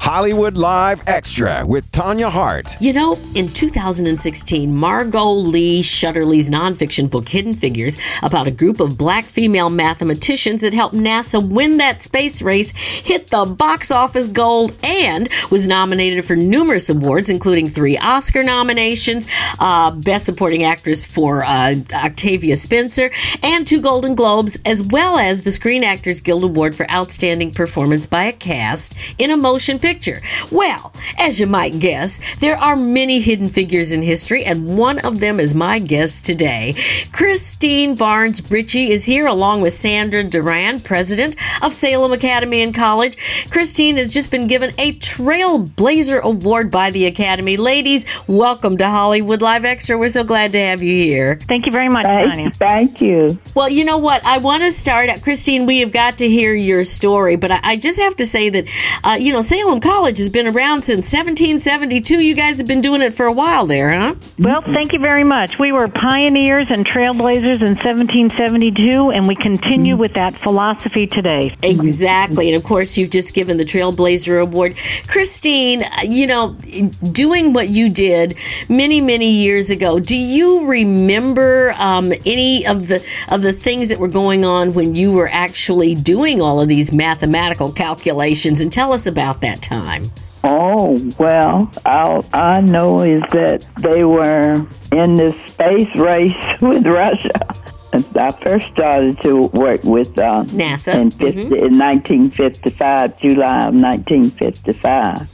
Hollywood Live Extra with Tanya Hart. You know, in 2016, Margot Lee Shetterly's nonfiction book, Hidden Figures, about a group of black female mathematicians that helped NASA win that space race, hit the box office gold and was nominated for numerous awards, including three Oscar nominations, uh, Best Supporting Actress for uh, Octavia Spencer, and two Golden Globes, as well as the Screen Actors Guild Award for Outstanding Performance by a Cast in a Motion Picture. Well, as you might guess, there are many hidden figures in history, and one of them is my guest today. Christine Barnes Richie is here along with Sandra Doran, president of Salem Academy and College. Christine has just been given a Trailblazer Award by the Academy. Ladies, welcome to Hollywood Live Extra. We're so glad to have you here. Thank you very much, Thank, Tanya. thank you. Well, you know what? I want to start out, Christine. We have got to hear your story, but I, I just have to say that, uh, you know, Salem College has been around since 1772. You guys have been doing it for a while there, huh? Well, thank you very much. We were pioneers and trailblazers in 1772, and we continue with that philosophy today. Exactly. And of course, you've just given the Trailblazer Award. Christine, you know, doing what you did many, many years ago, do you remember um, any of the of the things that were going on when you were actually doing all of these mathematical calculations? And tell us about that time. Oh, well, all I know is that they were in this space race with Russia. I first started to work with uh, NASA. in, 50, in 1955, July of 1955,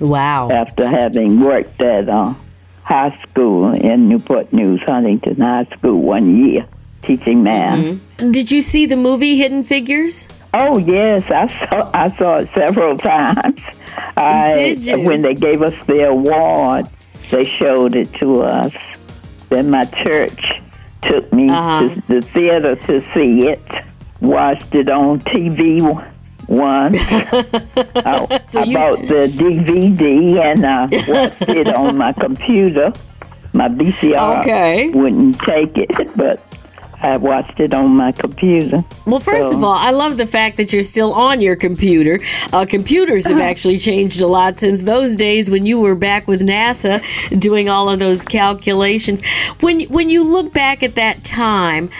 Wow. after having worked at uh, high school in Newport News, Huntington High School one year, teaching math. Did you see the movie Hidden Figures? Oh yes, I saw I saw it several times. I, Did you? When they gave us the award, they showed it to us. Then my church took me Uh-huh. to the theater to see it. Watched it on TV once. I, So I bought the DVD and I watched it on my computer. My VCR Okay. wouldn't take it, but I watched it on my computer. Well, first So- of all, I love the fact that you're still on your computer. Uh, computers have actually changed a lot since those days when you were back with NASA doing all of those calculations. When when you look back at that time,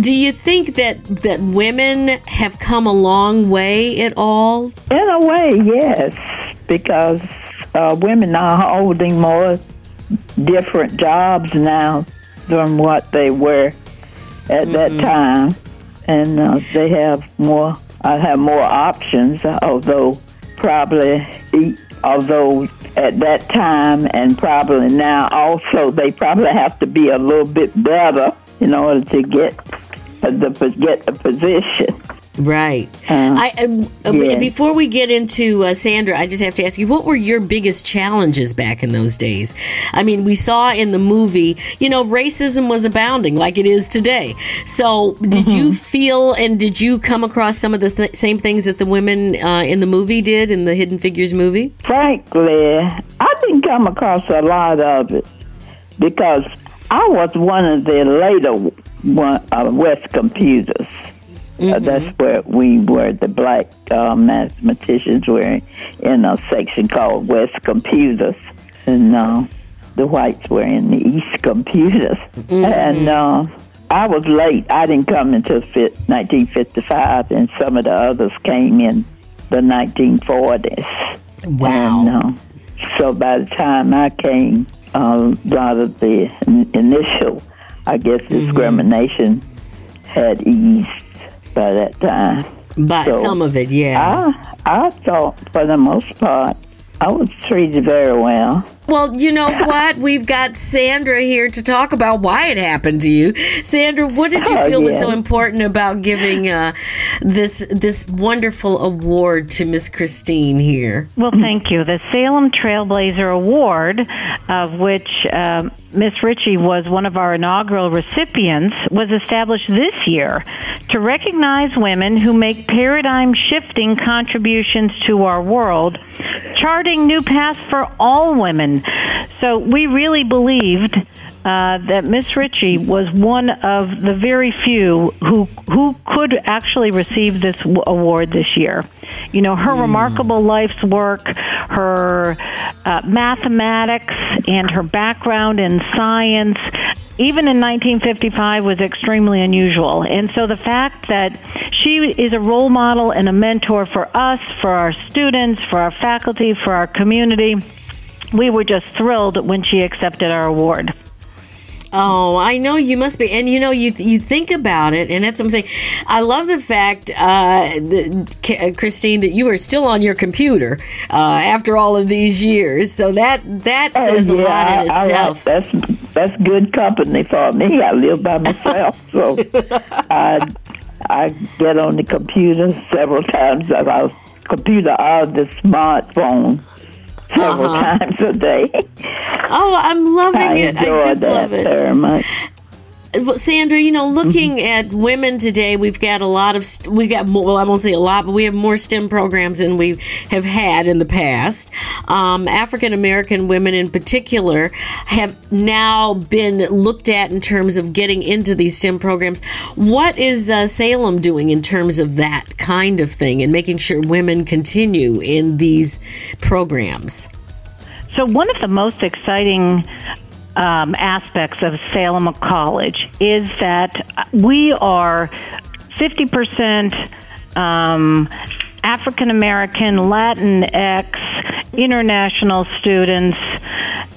do you think that that women have come a long way at all? In a way, yes, because uh, women are holding more different jobs now than what they were at that time, and uh, they have more. I have more options, although probably, although at that time and probably now also they probably have to be a little bit better in order to get the get the position. Right. Uh, I um, uh, yeah. before we get into uh, Sandra, I just have to ask you, what were your biggest challenges back in those days? I mean, we saw in the movie, you know, racism was abounding like it is today. So, did you feel and did you come across some of the th- same things that the women uh, in the movie did in the Hidden Figures movie? Frankly, I didn't come across a lot of it because I was one of the later one, uh, West computers. Uh, that's where we were. The black uh, mathematicians were in a section called West Computers, and uh, the whites were in the East Computers. And uh, I was late. I didn't come until fi- 1955, and some of the others came in the 1940s. Wow. And, uh, so by the time I came, a lot of the initial, I guess, Mm-hmm. discrimination had eased by that time. But So, some of it, yeah. I I thought for the most part I was treated very well. Well, you know what? We've got Sandra here to talk about why it happened to you. Sandra, what did you Oh, feel was so important about giving uh, this this wonderful award to Miss Christine here? Well, thank you. The Salem Trailblazer Award, of which um, Miss Richie was one of our inaugural recipients, was established this year to recognize women who make paradigm shifting contributions to our world, charting new paths for all women. So we really believed uh, that Miss Richie was one of the very few who who could actually receive this award this year. You know, her remarkable life's work, her uh, mathematics, and her background in science. Even in 1955 was extremely unusual. And so the fact that she is a role model and a mentor for us, for our students, for our faculty, for our community, we were just thrilled when she accepted our award. Oh, I know you must be, and you know you you think about it, and that's what I'm saying. I love the fact, uh, the, K- uh, Christine, that you are still on your computer uh, after all of these years. So that that says a Oh, lot in I- I like- itself. that's that's good company for me. I live by myself, so I I get on the computer several times. I was computer or the smartphone several Uh-huh. times a day. oh, I'm loving I it. I just love it. very much. Well, Sandra, you know, looking Mm-hmm. at women today, we've got a lot of, st- we got more, well, I won't say a lot, but we have more STEM programs than we have had in the past. Um, African American women in particular have now been looked at in terms of getting into these STEM programs. What is uh, Salem doing in terms of that kind of thing and making sure women continue in these programs? So, one of the most exciting um, aspects of Salem College is that we are 50% um, African American, Latinx, international students,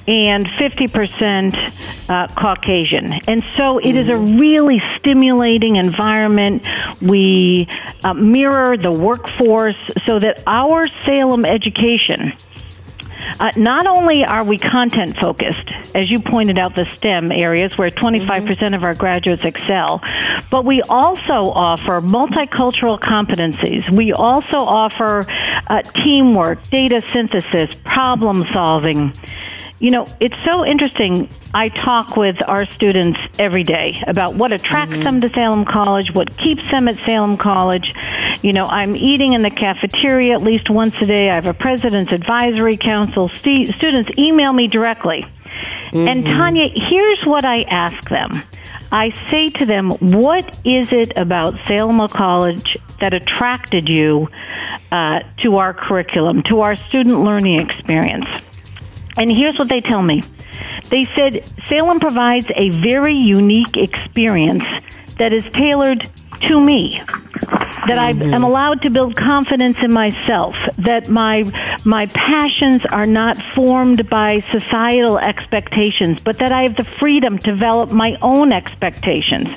and 50% uh, Caucasian. And so it is a really stimulating environment. We uh, mirror the workforce so that our Salem education uh, not only are we content focused, as you pointed out, the STEM areas where 25% of our graduates excel, but we also offer multicultural competencies. We also offer uh, teamwork, data synthesis, problem solving. You know, it's so interesting. I talk with our students every day about what attracts them to Salem College, what keeps them at Salem College. You know, I'm eating in the cafeteria at least once a day. I have a president's advisory council. Stu- students email me directly. And Tanya, here's what I ask them. I say to them, what is it about Salem College that attracted you uh, to our curriculum, to our student learning experience? And here's what they tell me. They said Salem provides a very unique experience that is tailored to me. That I mm-hmm. am allowed to build confidence in myself. That my my passions are not formed by societal expectations, but that I have the freedom to develop my own expectations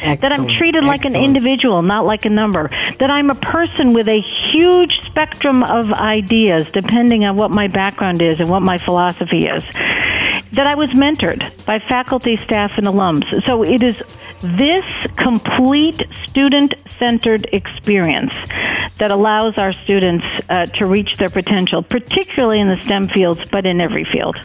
that I'm treated like an individual, not like a number. That I'm a person with a huge spectrum of ideas, depending on what my background is and what my philosophy is. That I was mentored by faculty, staff, and alums. So it is this complete student centered experience that allows our students uh, to reach their potential, particularly in the STEM fields, but in every field.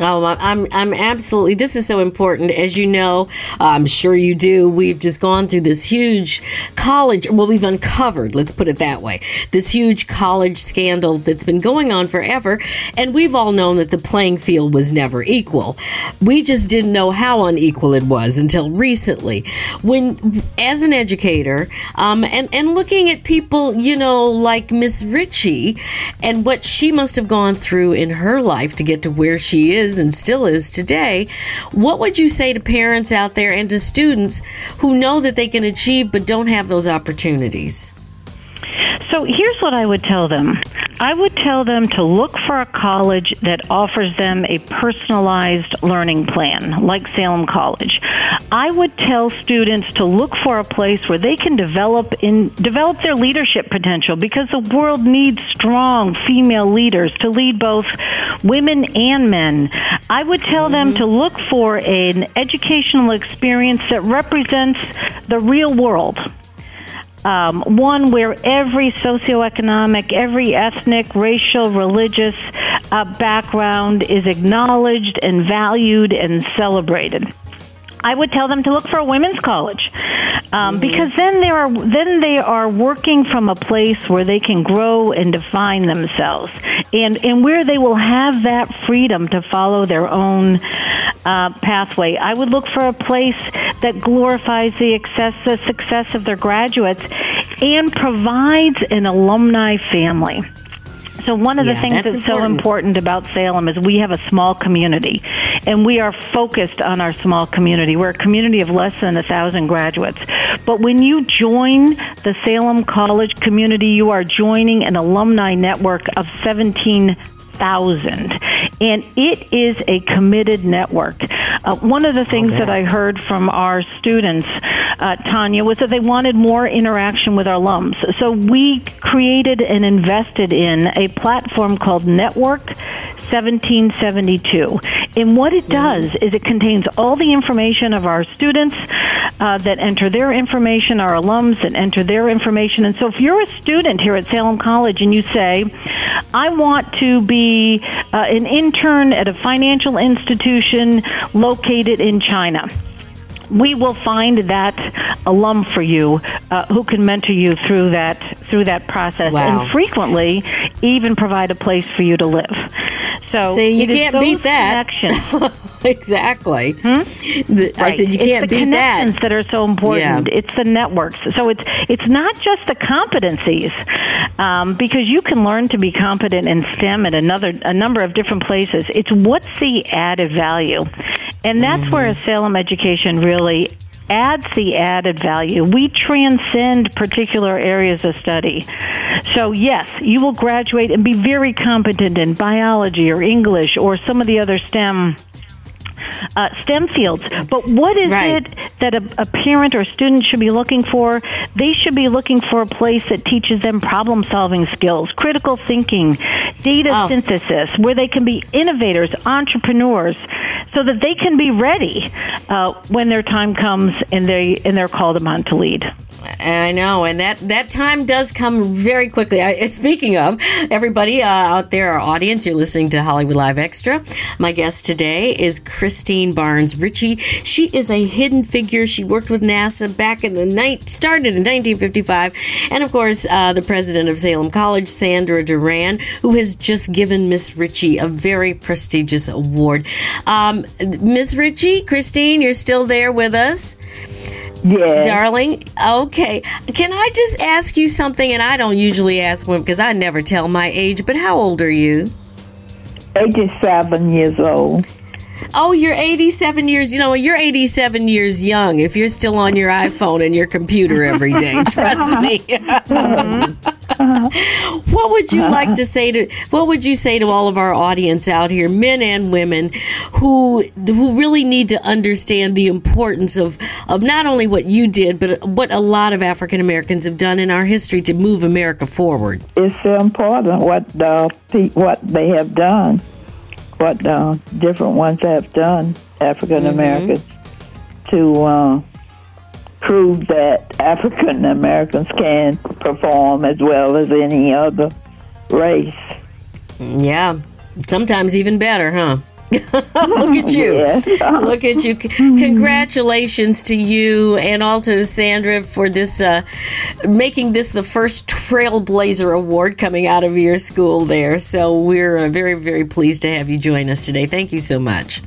Oh, I'm I'm absolutely. This is so important, as you know. I'm sure you do. We've just gone through this huge college. Well, we've uncovered. Let's put it that way. This huge college scandal that's been going on forever, and we've all known that the playing field was never equal. We just didn't know how unequal it was until recently. When, as an educator, um, and and looking at people, you know, like Miss Richie, and what she must have gone through in her life to get to where she is and still is today, what would you say to parents out there and to students who know that they can achieve but don't have those opportunities? So here's what I would tell them. I would tell them to look for a college that offers them a personalized learning plan, like Salem College. I would tell students to look for a place where they can develop in develop their leadership potential because the world needs strong female leaders to lead both women and men. I would tell mm-hmm. them to look for an educational experience that represents the real world um, one where every socioeconomic, every ethnic, racial, religious uh, background is acknowledged and valued and celebrated. I would tell them to look for a women's college um, mm-hmm. because then they are then they are working from a place where they can grow and define themselves, and and where they will have that freedom to follow their own uh, pathway. I would look for a place that glorifies the success, the success of their graduates and provides an alumni family. So one of yeah, the things that's, that's so important about Salem is we have a small community, and we are focused on our small community. We're a community of less than a thousand graduates. But when you join the Salem College community, you are joining an alumni network of 17 thousand, and it is a committed network. Uh, one of the things okay. that I heard from our students, uh, Tanya, was that they wanted more interaction with our alums. So we created and invested in a platform called Network 1772. And what it does is it contains all the information of our students uh, that enter their information, our alums that enter their information. And so if you're a student here at Salem College and you say, I want to be uh, an intern at a financial institution located in China. We will find that alum for you uh, who can mentor you through that through that process wow. and frequently even provide a place for you to live. So See, you can't beat that. exactly. Hmm? the, right. I said you can't it's the beat connections that that are so important. Yeah. it's the networks. So it's it's not just the competencies um, because you can learn to be competent in STEM at another a number of different places. It's what's the added value and that's mm-hmm. where a Salem education really adds the added value. We transcend particular areas of study. So, yes, you will graduate and be very competent in biology or English or some of the other STEM uh, STEM fields. But what is right. it that a, a, parent or student should be looking for? They should be looking for a place that teaches them problem solving skills, critical thinking, data oh. synthesis, where they can be innovators, entrepreneurs, so that they can be ready uh, when their time comes and they and they're called upon to lead. I know, and that that time does come very quickly. I, speaking of everybody uh, out there, our audience, you're listening to Hollywood Live Extra. My guest today is Christine Barnes Richie. She is a hidden figure. She worked with NASA back in the night, started in 1955, and of course, uh, the president of Salem College, Sandra Doran, who has just given Miss Richie a very prestigious award. Um, Miss Richie, Christine, you're still there with us. Yeah. Darling, okay. Can I just ask you something? And I don't usually ask women because I never tell my age, but how old are you? 87 years old. Oh, you're 87 years. You know, you're 87 years young if you're still on your iPhone and your computer every day. Trust me. Mm-hmm. Mm-hmm. what would you like to say to what would you say to all of our audience out here, men and women, who who really need to understand the importance of of not only what you did, but what a lot of African Americans have done in our history to move America forward? It's important what uh, what they have done, what uh, different ones have done, African Americans, mm-hmm. to uh, prove that African Americans can perform as well as any other race. Yeah, sometimes even better, huh? Look at you. Yes. Look at you. Congratulations to you and also Sandra for this uh, making this the first Trailblazer Award coming out of your school there. So we're uh, very, very pleased to have you join us today. Thank you so much.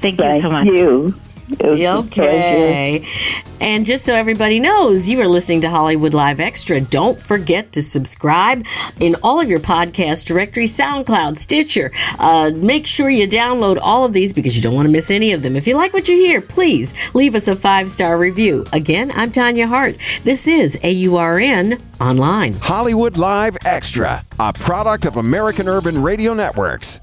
Thank you so much. you. Okay. And just so everybody knows, you are listening to Hollywood Live Extra. Don't forget to subscribe in all of your podcast directories SoundCloud, Stitcher. Uh, make sure you download all of these because you don't want to miss any of them. If you like what you hear, please leave us a five star review. Again, I'm Tanya Hart. This is AURN Online. Hollywood Live Extra, a product of American Urban Radio Networks.